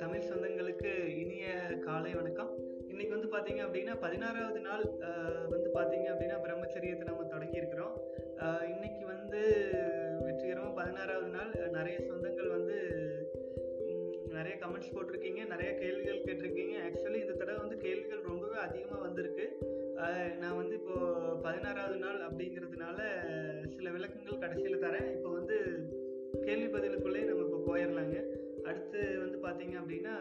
தமிழ் சொந்தங்களுக்கு இனிய காலை வணக்கம். இன்னைக்கு வந்து பாத்தீங்க அப்படின்னா பதினாறாவது நாள் வந்து பாத்தீங்க அப்படின்னா பிரம்மச்சரியத்தை நம்ம தொடங்கி இருக்கிறோம். இன்னைக்கு வந்து வெற்றிகரமா பதினாறாவது நாள். நிறைய சொந்தங்கள் வந்து நிறைய கமெண்ட்ஸ் போட்டிருக்கீங்க நிறைய கேள்விகள் கேட்டிருக்கீங்க. ஆக்சுவலி இந்த தடவை வந்து கேள்விகள் ரொம்பவே அதிகமாக வந்திருக்கு. நான் வந்து இப்போ பதினாறாவது நாள் அப்படிங்கிறதுனால சில விளக்கங்கள் கடைசியில் தரேன். இப்போ வந்து கேள்வி பதிலுக்குள்ளே நம்ம இப்போ போயிடலாங்க அடுத்து வந்து பார்த்தீங்க அப்படின்னா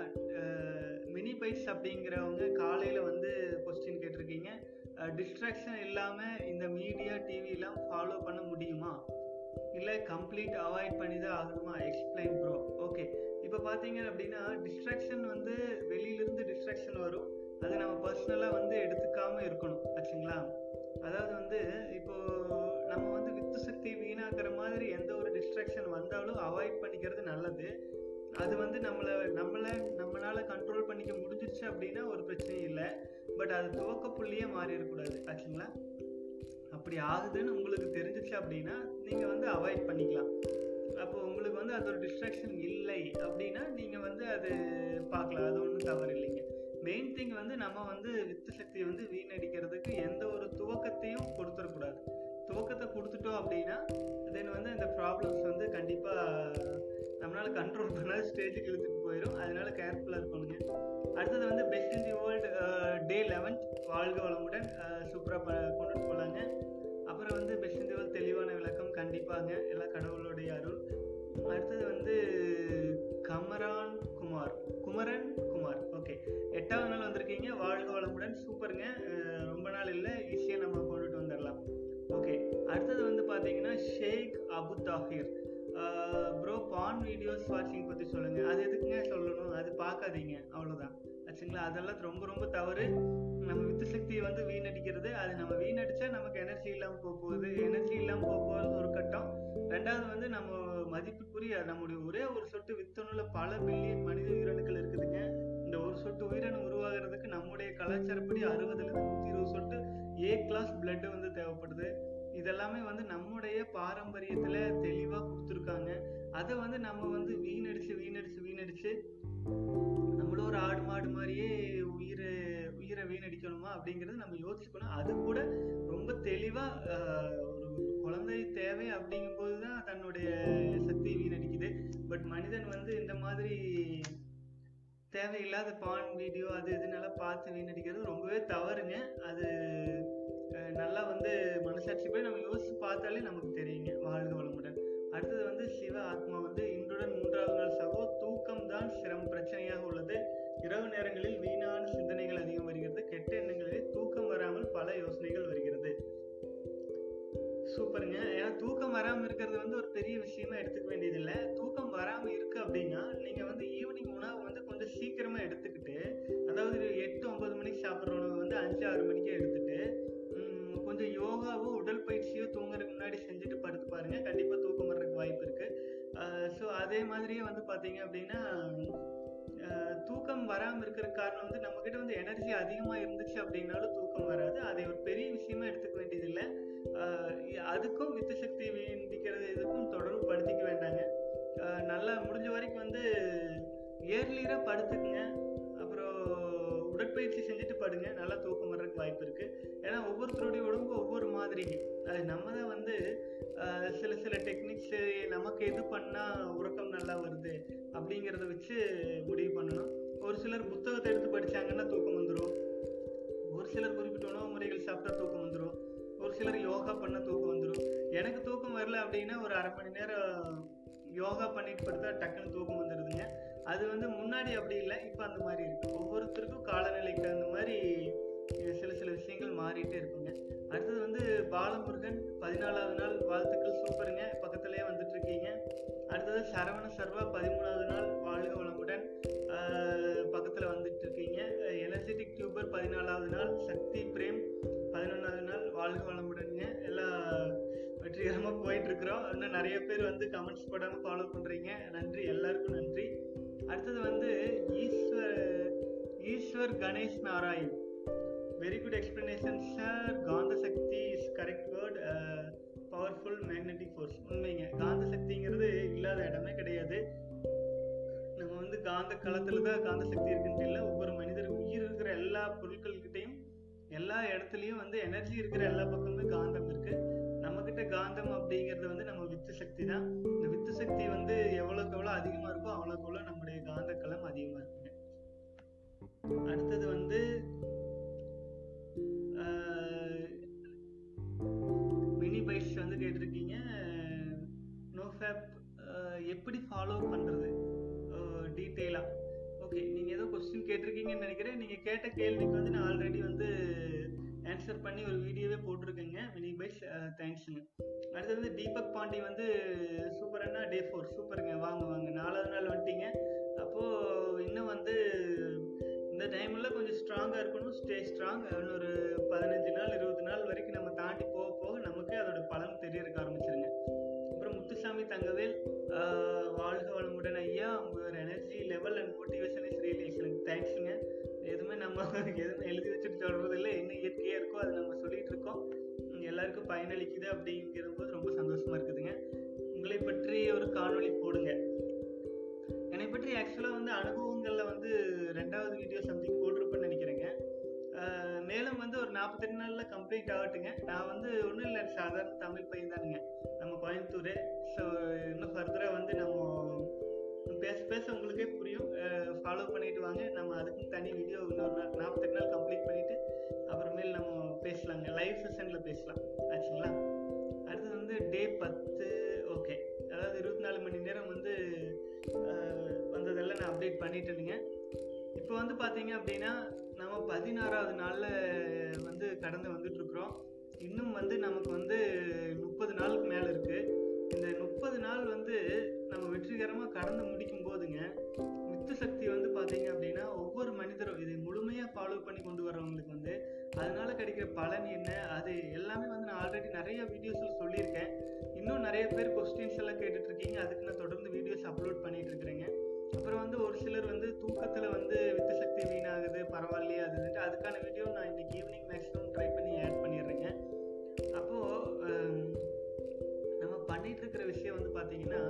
மினி பைட்ஸ் அப்படிங்கிறவங்க காலையில் வந்து கொஸ்டின் கேட்டிருக்கீங்க. டிஸ்ட்ராக்ஷன் இல்லாமல் இந்த மீடியா டிவிலாம் ஃபாலோ பண்ண முடியுமா? இல்லை கம்ப்ளீட் அவாய்ட் பண்ணி தான் ஆகணுமா? எக்ஸ்பிளைன் ப்ரோ ஓகே இப்போ பார்த்தீங்க அப்படின்னா டிஸ்ட்ராக்ஷன் வந்து வெளியிலிருந்து டிஸ்ட்ராக்ஷன் வரும். அதை நம்ம பர்சனலாக வந்து எடுத்துக்காம இருக்கணும் ஆச்சுங்களா அதாவது வந்து இப்போ நம்ம வந்து வித்து சக்தி வீணாக்குற மாதிரி எந்த ஒரு டிஸ்ட்ராக்ஷன் வந்தாலும் அவாய்ட் பண்ணிக்கிறது நல்லது. அது வந்து நம்மளை நம்மளை நம்மளால கண்ட்ரோல் பண்ணிக்க முடிஞ்சிருச்சு அப்படின்னா ஒரு பிரச்சனையும் இல்லை. பட் அது துவக்க புள்ளியே மாறிடக்கூடாது ஆச்சுங்களா அப்படி ஆகுதுன்னு உங்களுக்கு தெரிஞ்சிச்சு அப்படின்னா நீங்கள் வந்து அவாய்ட் பண்ணிக்கலாம். அப்போ உங்களுக்கு வந்து அது ஒரு டிஸ்ட்ராக்ஷன் இல்லை அப்படின்னா நீங்கள் வந்து அது பார்க்கலாம் அது ஒன்றும் தவறு இல்லைங்க. மெயின் திங் வந்து நம்ம வந்து வித்து சக்தியை வந்து வீணடிக்கிறதுக்கு எந்த ஒரு துவக்கத்தையும் கொடுத்துடக்கூடாது. துவக்கத்தை கொடுத்துட்டோம் அப்படின்னா தென் வந்து இந்த ப்ராப்ளம்ஸ் வந்து கண்டிப்பாக நம்மளால் கண்ட்ரோல் பண்ணாத ஸ்டேஜுக்கு இழுத்துட்டு போயிடும் அதனால கேர்ஃபுல்லாக இருக்கணுங்க. அடுத்தது வந்து best in the world day eleventh வாழ்க வளமுடன் uh, சூப்பராக கொண்டுட்டு போகலாங்க அப்புறம் வந்து பெஸ்ட் இன் தி வேர்ல்ட் தெளிவான விளக்கம் கண்டிப்பாங்க. எல்லா கடவுளுடைய அருள். அடுத்தது வந்து கமரான் குமார். குமரன் குமார். எட்டாவது நாள் வந்திருக்கீங்க. வாழ்க வளமுடன். சூப்பருங்க. ரொம்ப நாள் இல்லை. ஈஸியாக நம்ம கொண்டுட்டு வந்துடலாம். ஓகே. அடுத்தது வந்து பார்த்தீங்கன்னா Sheikh Abu Tahir bro fan videos வாட்சிங் பற்றி சொல்லுங்கள் அது எதுக்குங்க சொல்லணும்? அது பார்க்காதீங்க அவ்வளோதான் ஆச்சுங்களா? அதெல்லாம் ரொம்ப ரொம்ப தவறு. நம்ம வித்து சக்தியை வந்து வீணடிக்கிறது. அது நம்ம வீணடிச்சா நமக்கு எனர்ஜி இல்லாமல் போக போகுது. எனர்ஜி இல்லாமல் போக போகிறது ஒரு கட்டம். ரெண்டாவது வந்து நம்ம மதிப்புக்குரிய நம்முடைய ஒரே ஒரு சொட்டு வித்தணுல பல பில்லியன் மனித உயிரணுக்கள் இருக்குதுங்க. சொட்டு உயிரணு உருவாகிறதுக்கு நம்முடைய கலாச்சாரப்படி அறுபதுலேருந்து நூற்றி இருபது சொட்டு ஏ கிளாஸ் பிளட் வந்து தேவைப்படுது. இதெல்லாமே வந்து நம்முடைய பாரம்பரியத்துல தெளிவா கொடுத்துருக்காங்க. அதை வந்து நம்ம வந்து வீணடிச்சு வீணடிச்சு வீணடிச்சு நம்மளும் ஒரு ஆடு மாடு மாதிரியே உயிரை உயிரை வீணடிக்கணுமா அப்படிங்கிறது நம்ம யோசிக்கணும். அது கூட ரொம்ப தெளிவா ஒரு ஒரு குழந்தை தேவை அப்படிங்கும்போது தான் தன்னுடைய சக்தியை வீணடிக்குது. பட் மனிதன் வந்து இந்த மாதிரி தேவையில்லாத பான் வீடியோ அது இதுனெல்லாம் பார்த்து வீணடிக்கிறது ரொம்பவே தவறுங்க. அது நல்லா வந்து மனசாட்சி போய் நம்ம யோசிச்சு பார்த்தாலே நமக்கு தெரியுங்க வாழ்க வளமுடன். அடுத்தது வந்து சிவ ஆத்மா வந்து இன்றுடன் மூன்றாவது நாள் சகோ தூக்கம் தான் சிரம் பிரச்சனையாக உள்ளது. இரவு நேரங்களில் வீணான சிந்தனைகள் அதிகம் வருகிறது. கெட்ட எண்ணங்களிலே தூக்கம் வராமல் பல யோசனைகள் வருகிறது. சூப்பருங்க. ஏன்னா தூக்கம் வராமல் இருக்கிறது வந்து ஒரு பெரிய விஷயமா எடுத்துக்க வேண்டியதில்லை. அதே மாதிரியே வந்து பார்த்தீங்க அப்படின்னா தூக்கம் வராமல் இருக்கிற காரணம் வந்து நம்ம கிட்ட வந்து எனர்ஜி அதிகமாக இருந்துச்சு அப்படின்னாலும் தூக்கம் வராது. அதை ஒரு பெரிய விஷயமா எடுத்துக்க வேண்டியதில்லை. அதுக்கும் வித்து சக்தி வீண்டிக்கிறது இதுக்கும் தொடர்பு படுத்திக்க வேண்டாங்க. நல்லா முடிஞ்ச வரைக்கும் வந்து ஏர்லியராக படுத்துக்குங்க. அப்புறம் உடற்பயிற்சி செஞ்சுட்டு படுங்க. நல்லா தூக்கம் வர்றதுக்கு வாய்ப்பு இருக்குது ஏன்னா ஒவ்வொருத்தருடைய உடம்பு ஒவ்வொரு மாதிரிங்க. அது நம்ம தான் வந்து சில சில டெக்னிக்ஸ் நமக்கு எது பண்ணால் உறக்கம் நல்லா வருது அப்படிங்கிறத வச்சு முடிவு பண்ணணும். ஒரு சிலர் புத்தகத்தை எடுத்து படிச்சாங்கன்னா தூக்கம் வந்துடும் ஒரு சிலர் குறிப்பிட்ட உணவு முறைகள் சாப்பிட்டா தூக்கம் வந்துடும் ஒரு சிலர் யோகா பண்ண தூக்கம் வந்துடும் எனக்கு தூக்கம் வரல அப்படின்னா ஒரு அரை மணி நேரம் யோகா பண்ணிட்டு படுத்தா டக்குன்னு தூக்கம் வந்துடுதுங்க அது வந்து முன்னாடி அப்படி இல்லை இப்போ அந்த மாதிரி இருக்குது ஒவ்வொருத்தருக்கும் சரவண சர்வா பதிமூணாவது நாள் வாழ்க வளமுடன். பக்கத்தில் வந்துட்டு இருக்கீங்க எனர்ஜெட்டிக் டியூபர் பதினாலாவது நாள் சக்தி பிரேம் பதினொன்றாவது நாள் வாழ்க வளமுடன்ங்க. எல்லாம் வெற்றிகரமாக போயிட்டு இருக்கிறோம் இன்னும் நிறைய பேர் வந்து கமெண்ட்ஸ் போடாமல் ஃபாலோ பண்ணுறீங்க நன்றி எல்லாருக்கும் நன்றி. அடுத்தது வந்து Eswar Eswar Ganesh Narayan. Very good explanation sir காந்த சக்தி is correct word powerful magnetic force உண்மைங்க. காந்த சக்திங்கிறது இல்லாத இடமே கிடையாது. நம்ம வந்து காந்த களத்தில் தான் காந்த சக்தி இருக்குன்ட்டு இல்லை. ஒவ்வொரு மனிதர் உயிர் இருக்கிற எல்லா பொருட்கள்கிட்டையும் எல்லா இடத்துலையும் வந்து எனர்ஜி இருக்கிற எல்லா பக்கமுமே காந்தம் இருக்கு. நம்மக்கிட்ட காந்தம் அப்படிங்கிறது வந்து நம்ம வித்து சக்தி தான். இந்த வித்து சக்தி வந்து எவ்வளோக்கு எவ்வளோ அதிகமாக இருக்கோ அவ்வளோக்கு எவ்வளோ நம்முடைய காந்த களம் அதிகமாக இருக்குங்க. அடுத்தது வந்து கேட்டிருக்கீங்க. நோஃபேப் எப்படி ஃபாலோ பண்ணுறது டீட்டெயிலாக ஓகே நீங்கள் ஏதோ கொஸ்டின் கேட்டிருக்கீங்கன்னு நினைக்கிறேன். நீங்கள் கேட்ட கேள்விக்கு வந்து நான் ஆல்ரெடி வந்து ஆன்சர் பண்ணி ஒரு வீடியோவே போட்டிருக்கேங்க. மினி பைஸ் தேங்க்ஸுங்க அடுத்து வந்து தீபக் பாண்டி வந்து சூப்பர்னா டே ஃபோர் சூப்பருங்க வாங்க வாங்க. நாலாவது நாள் வந்துட்டீங்க. அப்போது இன்னும் வந்து இந்த டைமில் கொஞ்சம் ஸ்ட்ராங்காக இருக்கணும். ஸ்டே ஸ்ட்ராங் ஒரு பதினஞ்சு நாள் இருபது நாள் வரைக்கும் நம்ம தாண்டி போக போக தங்கவேல் வாழ்க வளமுடன் ஐயா. உங்களோட energy level and motivation is really excellent தேங்க்ஸுங்க எதுவுமே நம்ம எதுவுமே எழுதி வச்சுட்டு சொல்கிறது இல்லை என்ன இயற்கையாக இருக்கோ அதை நம்ம சொல்லிகிட்டு இருக்கோம். எல்லாருக்கும் பயனளிக்குது அப்படிங்கிற போது ரொம்ப சந்தோஷமா இருக்குதுங்க. உங்களை பற்றி ஒரு காணொளி போடுங்க. என்னை பற்றி ஆக்சுவலாக வந்து அனுபவங்களில் வந்து ரெண்டாவது வீடியோ சம்திங் போட்டு சேலம் வந்து ஒரு நாற்பத்தெட்டு நாளில் கம்ப்ளீட் ஆகட்டுங்க. நான் வந்து ஒன்றும் இல்லை சாதாரண தமிழ் பையன் தானுங்க. நம்ம கோயம்புத்தூர். ஸோ இன்னும் ஃபர்தராக வந்து நம்ம பேச பேச உங்களுக்கே புரியும். ஃபாலோ பண்ணிட்டு வாங்க. நம்ம அதுக்கும் தனி வீடியோ இன்னொரு நாள் நாற்பத்தெட்டு நாள் கம்ப்ளீட் பண்ணிட்டு அப்புறமேல் நம்ம பேசலாங்க. லைவ் செஷனில் பேசலாம். ஆச்சுங்களா? அடுத்தது வந்து டே பத்து. ஓகே அதாவது இருபத்தி நாலு மணி நேரம் வந்து வந்ததெல்லாம் நான் அப்டேட் பண்ணிட்டேனுங்க. இப்போ வந்து பார்த்தீங்க அப்படின்னா நம்ம பதினாறாவது நாளில் வந்து கடந்து வந்துட்டுருக்குறோம் இன்னும் வந்து நமக்கு வந்து முப்பது நாளுக்கு மேலே இருக்குது இந்த முப்பது நாள் வந்து நம்ம வெற்றிகரமாக கடந்து முடிக்கும் போதுங்க மித்த சக்தி வந்து பார்த்தீங்க அப்படின்னா ஒவ்வொரு மனிதரும் இதை முழுமையாக ஃபாலோ பண்ணி கொண்டு வரவங்களுக்கு வந்து அதனால் கிடைக்கிற பலன் என்ன அது எல்லாமே வந்து நான் ஆல்ரெடி நிறைய வீடியோஸில் சொல்லியிருக்கேன். இன்னும் நிறைய பேர் கொஸ்டின்ஸ் எல்லாம் கேட்டுட்ருக்கீங்க. அதுக்கு நான் தொடர்ந்து வீடியோஸ் அப்லோட் பண்ணிகிட்டு இருக்கிறேங்க அப்புறம் வந்து ஒரு சிலர் வந்து தூக்கத்தில் வந்து வித்து சக்தி வீணாகுது பரவாயில்லையா அதுன்ட்டு அதுக்கான வீடியோ நான் இன்னைக்கு ஈவினிங் மேக்ஸிமம் ட்ரை பண்ணி ஆட் பண்ணிடுறேங்க. அப்போது நம்ம பண்ணிகிட்ருக்கிற விஷயம் வந்து பார்த்திங்கன்னா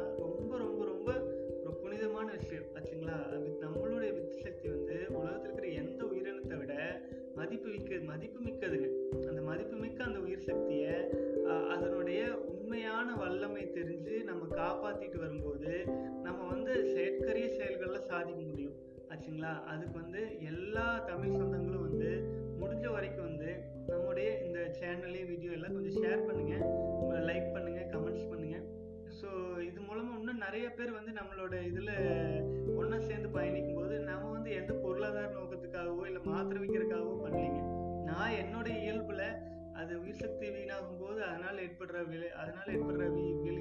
அதுக்கு வந்து எல்லா தமிழ் சொந்தங்களும் வந்து முடிஞ்ச வரைக்கும் வந்து நம்முடைய இந்த சேனல்லையும் வீடியோ எல்லாம் கொஞ்சம் ஷேர் பண்ணுங்க. லைக் பண்ணுங்க கமெண்ட்ஸ் பண்ணுங்க. ஸோ இது மூலமா இன்னும் நிறைய பேர் வந்து நம்மளோட இதுல ஒன்றா சேர்ந்து பயணிக்கும் போது நம்ம வந்து எந்த பொருளாதார நோக்கத்துக்காகவோ இல்லை மாத்திரை வைக்கிறதுக்காகவோ பண்ணலீங்க. நான் என்னுடைய இயல்புல அது உயிர் சக்தி வீணாகும் போது அதனால ஏற்படுற விலை அதனால ஏற்படுற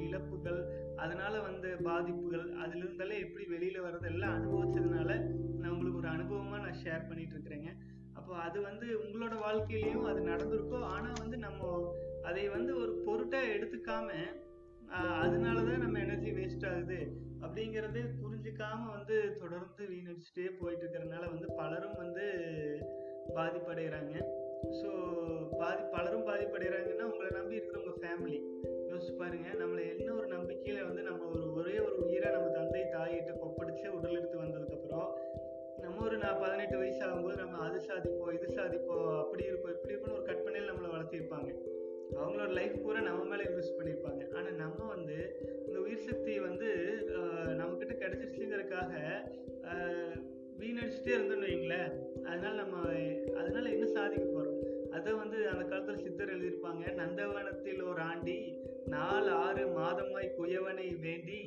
இழப்புகள் அதனால வந்த பாதிப்புகள் அதிலிருந்தெல்லாம் எப்படி வெளியில வர்றது எல்லாம் அனுபவிச்சதுனால ஒரு அனுபவமாக நான் ஷேர் பண்ணிட்டு இருக்கிறேங்க அப்போ அது வந்து உங்களோட வாழ்க்கையிலையும் அது நடந்திருக்கோ ஆனால் வந்து நம்ம அதை வந்து ஒரு பொருட்டாக எடுத்துக்காம அதனாலதான் நம்ம எனர்ஜி வேஸ்ட் ஆகுது அப்படிங்கிறதே புரிஞ்சுக்காம வந்து தொடர்ந்து வீணடிச்சுட்டே போயிட்டு இருக்கிறதுனால வந்து பலரும் வந்து பாதிப்படைகிறாங்க ஸோ பாதி பலரும் பாதிப்படைகிறாங்கன்னா உங்களை நம்பி இருக்கிறவங்க ஃபேமிலி யோசிச்சு பாருங்க. நம்மளை என்ன ஒரு கற்பனையில் அவங்களோட லைஃப் பூரா நம்ம மேலே இன்வெஸ்ட் பண்ணியிருப்பாங்க. ஆனால் நம்ம வந்து இந்த உயிர் சக்தி வந்து நம்மக்கிட்ட கிட்ட கிடைச்சிருச்சுங்கிறதுக்காக வீணடிச்சுட்டே இருந்தோம்னு வைங்களேன் அதனால நம்ம அதனால என்ன சாதிக்க போகிறோம் அதை வந்து அந்த காலத்தில் சித்தர் எழுதியிருப்பாங்க நந்தவனத்தில் ஒரு ஆண்டி நாலு ஆறு மாதமாய் குயவனை வேண்டி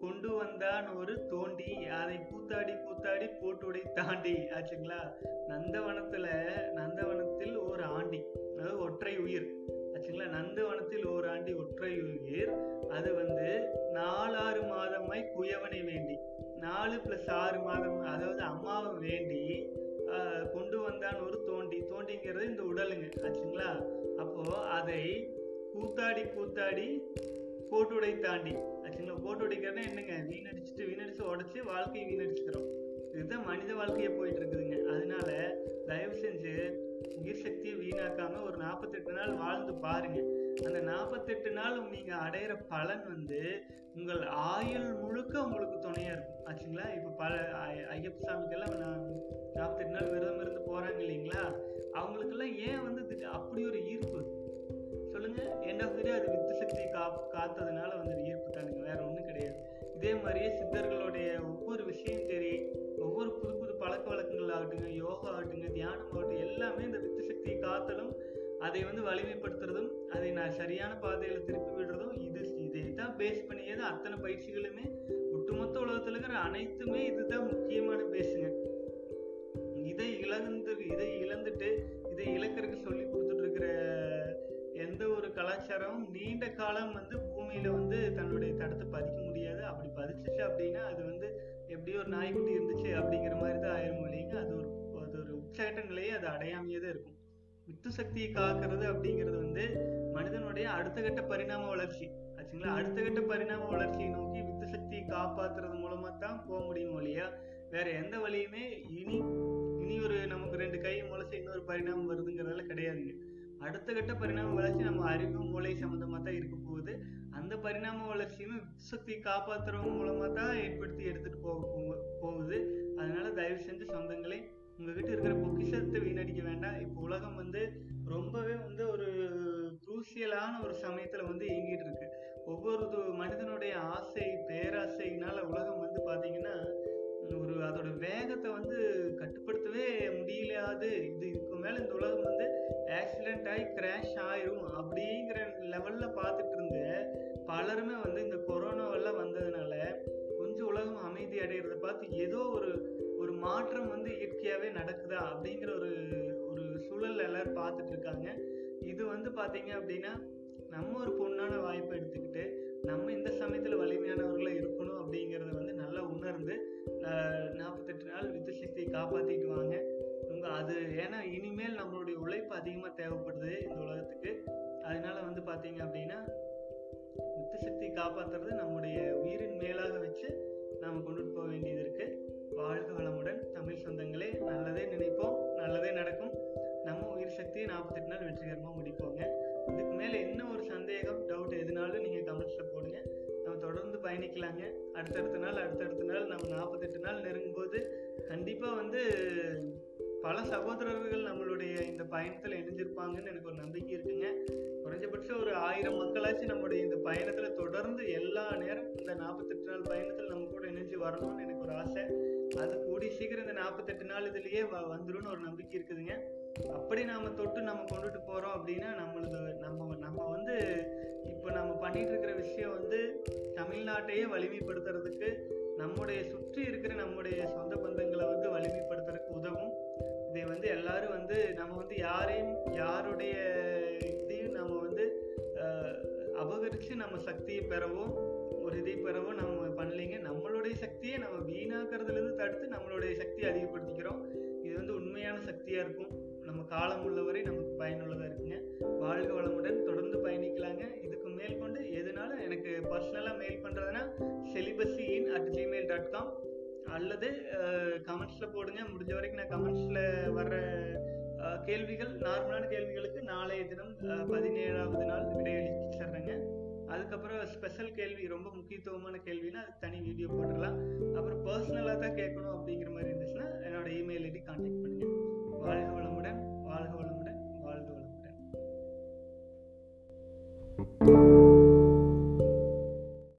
கொண்டு வந்தான் ஒரு தோண்டி அதை கூத்தாடி கூத்தாடி போட்டுடை தாண்டி. ஆச்சுங்களா? நந்தவனத்தில் நந்தவனத்தில் ஒரு ஆண்டி. அதாவது ஒற்றை உயிர். ஆச்சுங்களா? நந்தவனத்தில் ஒரு ஆண்டி ஒற்றை உயிர். அது வந்து நாலாறு மாதமாய் குயவனை வேண்டி நாலு பிளஸ் ஆறு மாதம் அதாவது அம்மாவை வேண்டி கொண்டு வந்தான் ஒரு தோண்டி. தோண்டிங்கிறது இந்த உடலுங்க. ஆச்சுங்களா? அப்போ அதை கூத்தாடி கூத்தாடி போட்டுடை தாண்டி ஆச்சுங்களா? போட்டு என்னங்க? வீணடிச்சுட்டு வீணடிச்சு உடச்சி வாழ்க்கையை வீணடிச்சுக்கிறோம். இதுதான் மனித வாழ்க்கையே போயிட்டு இருக்குதுங்க. அதனால தயவு செஞ்சு உயிர் சக்தியை வீணாக்காம ஒரு நாற்பத்தெட்டு நாள் வாழ்ந்து பாருங்க. அந்த நாற்பத்தெட்டு நாள் நீங்க அடையிற பலன் வந்து உங்கள் ஆயுள் முழுக்க உங்களுக்கு துணையா இருக்கும். ஆச்சுங்களா? இப்ப பல ஐயப்ப சாமிக்கெல்லாம் நான் நாற்பத்தெட்டு நாள் விரதம் இருந்து போறாங்க இல்லைங்களா? அவங்களுக்கெல்லாம் ஏன் வந்து அப்படி ஒரு ஈர்ப்பு? சொல்லுங்க. எண்ட் ஆஃப் அது வித்து சக்தியை கா காத்ததுனால வந்து ஈர்ப்பு தானுங்க வேற ஒண்ணும் கிடையாது. இதே மாதிரியே சித்தர்களுடைய ஒவ்வொரு விஷயம் சரி ஒவ்வொரு புது புது பழக்க வழக்கங்கள் ஆகட்டுங்க யோகா ஆகட்டுங்க தியானம் ஆகட்டும் சக்தியை அதை வந்து வலிமைப்படுத்துறதும் அதை நான் சரியான பாதையில திருப்பி விடுறதும் இது இதை தான் பேஸ் பண்ணியது. அத்தனை பயிற்சிகளுமே ஒட்டுமொத்த உலகத்துல இருக்கிற அனைத்துமே இதுதான் முக்கியமான பேஸுங்க இதை இழந்து இதை இழந்துட்டு இதை இழக்கிறதுக்கு சொல்லி கொடுத்துட்டு இருக்கிற எந்த ஒரு கலாச்சாரமும் நீண்ட காலம் வந்து பூமியில வந்து தன்னுடைய தடத்தை பதிக்க முடியாது. அப்படி பதிச்சிச்சு அப்படின்னா அது வந்து எப்படியோ ஒரு நாய்க்குட்டி இருந்துச்சு அப்படிங்கிற மாதிரி தான் ஆயிரும் இல்லைங்க. அது ஒரு அது ஒரு உச்சகட்ட நிலையை அது அடையாமையே தான் இருக்கும். வித்து சக்தியை காக்கிறது அப்படிங்கிறது வந்து மனிதனுடைய அடுத்த கட்ட பரிணாம வளர்ச்சி. ஆச்சுங்களா? அடுத்த கட்ட பரிணாம வளர்ச்சியை நோக்கி வித்து சக்தியை காப்பாத்துறது மூலமா தான் போக முடியும் இல்லையா? வேற எந்த வழியுமே இனி இனி ஒரு நமக்கு ரெண்டு கை முளைச்சு இன்னொரு பரிணாமம் வருதுங்கிறதால கிடையாதுங்க. அடுத்த கட்ட பரிணாம வளர்ச்சி நம்ம அறிவு மூளை சம்மந்தமாக தான் இருக்க போகுது. அந்த பரிணாம வளர்ச்சியுமே வித்து சக்தியை காப்பாத்துறவங்க மூலமாக தான் ஏற்படுத்தி எடுத்துட்டு போக போக- போகுது. அதனால தயவு செஞ்சு சொந்தங்களே உங்ககிட்ட இருக்கிற பொக்கிஷத்தை உலகம் வந்து ரொம்பவே வந்து ஒரு குரூசியலான ஒரு சமயத்தில் வந்து இயங்கிட்டு இருக்கு ஒவ்வொரு மனிதனுடைய ஆசை பேராசைனால உலகம் வந்து பார்த்தீங்கன்னா ஒரு அதோட வேகத்தை வந்து கட்டுப்படுத்தவே முடியலாது. இது இதுக்கு மேலே இந்த உலகம் வந்து ஆக்சிடென்ட் ஆகி கிராஷ் ஆயிரும் அப்படிங்கிற லெவலில் பார்த்துட்டு இருந்த பலருமே வந்து இந்த கொரோனாவெல்லாம் வந்ததுனால கொஞ்சம் உலகம் அமைதி அடைகிறத பார்த்து ஏதோ ஒரு மாற்றம் வந்து இயற்கையாகவே நடக்குதா அப்படிங்கிற ஒரு ஒரு சூழல் எல்லாரும் பார்த்துட்டு இருக்காங்க. இது வந்து பார்த்தீங்க அப்படின்னா நம்ம ஒரு பொண்ணான வாய்ப்பை எடுத்துக்கிட்டு நம்ம இந்த சமயத்தில் வலிமையானவர்களாக இருக்கணும் அப்படிங்கிறத வந்து நல்லா உணர்ந்து நாற்பத்தெட்டு நாள் வித்து சக்தியை காப்பாற்றிட்டு வாங்க. உங்க அது ஏன்னா இனிமேல் நம்மளுடைய உழைப்பு அதிகமாக தேவைப்படுது இந்த உலகத்துக்கு. அதனால வந்து பார்த்தீங்க அப்படின்னா வித்து சக்தியை காப்பாற்றுறது நம்முடைய உயிரின் மேலாக வச்சு நாம் கொண்டுட்டு போக வேண்டியது இருக்குது வாழ்க வளமுடன் தமிழ் சொந்தங்களே நல்லதே நினைப்போம் நல்லதே நடக்கும். நம்ம உயிர் சக்தியை நாற்பத்தெட்டு நாள் வெற்றிகரமாக முடிப்போங்க. இதுக்கு மேலே என்ன ஒரு சந்தேகம் டவுட் எதுனாலும் நீங்கள் கமெண்ட்ஸில் போடுங்க. நம்ம தொடர்ந்து பயணிக்கலாங்க. அடுத்தடுத்த நாள் அடுத்தடுத்த நாள் நம்ம நாற்பத்தெட்டு நாள் நெருங்கும் போது வந்து பல சகோதரர்கள் நம்மளுடைய இந்த பயணத்தில் இணைஞ்சிருப்பாங்கன்னு எனக்கு ஒரு நம்பிக்கை இருக்குங்க. ஆயிரம் நம்முடைய இந்த பயணத்துல தொடர்ந்து எல்லா நேரம் இந்த நாற்பத்தெட்டு நாள் பயணத்துல நம்ம கூட இணைஞ்சு வரணும்னு எனக்கு ஒரு ஆசை. அது கூடி சீக்கிரம் இந்த நாற்பத்தெட்டு நாள் இதுலயே வ- ஒரு நம்பிக்கை இருக்குதுங்க. அப்படி நாம தொட்டு நம்ம கொண்டுட்டு போறோம் அப்படின்னா நம்மளுக்கு நம்ம நம்ம வந்து இப்போ நம்ம பண்ணிட்டு இருக்கிற விஷயம் வந்து தமிழ்நாட்டையே வலிமைப்படுத்துறதுக்கு நம்முடைய சுற்றி இருக்கிற நம்முடைய சொந்த பந்தங்களை வந்து வலிமைப்படுத்துறதுக்கு உதவும். இதை வந்து எல்லாரும் வந்து நம்ம வந்து யாரையும் யாருடைய அபகரிச்சு நம்ம சக்தியை பெறவும் ஒரு இதை பெறவும் நம்ம பண்ணலைங்க. நம்மளுடைய சக்தியை நம்ம வீணாக்கிறதுலேருந்து தடுத்து நம்மளுடைய சக்தியை அதிகப்படுத்திக்கிறோம். இது வந்து உண்மையான சக்தியாக இருக்கும். நம்ம காலம் உள்ளவரை நமக்கு பயனுள்ளதாக இருக்குங்க. வாழ்க வளமுடன் தொடர்ந்து பயணிக்கலாங்க. இதுக்கு மேல் கொண்டு எதுனாலும் எனக்கு பர்சனலாக மெயில் பண்ணுறதுனா celibacy in at Gmail dot com அல்லது கமெண்ட்ஸில் போடுங்க. முடிஞ்ச வரைக்கும் நான் கமெண்ட்ஸில் வர்ற கேள்விகள் நார்மலான கேள்விகளுக்கு நாளைய தினம் பதினேழாவது நாள் விடையளிச்சிடுறேங்க அதுக்கப்புறம் ஸ்பெஷல் கேள்வி ரொம்ப முக்கியத்துவமான கேள்வினா அதுக்கு தனி வீடியோ போட்டுடலாம். அப்புறம் பர்சனலாக தான் கேட்கணும் அப்படிங்கிற மாதிரி இருந்துச்சுன்னா என்னோட இமெயில் ஐடி கான்டாக்ட் பண்ணுங்க. வாழ்க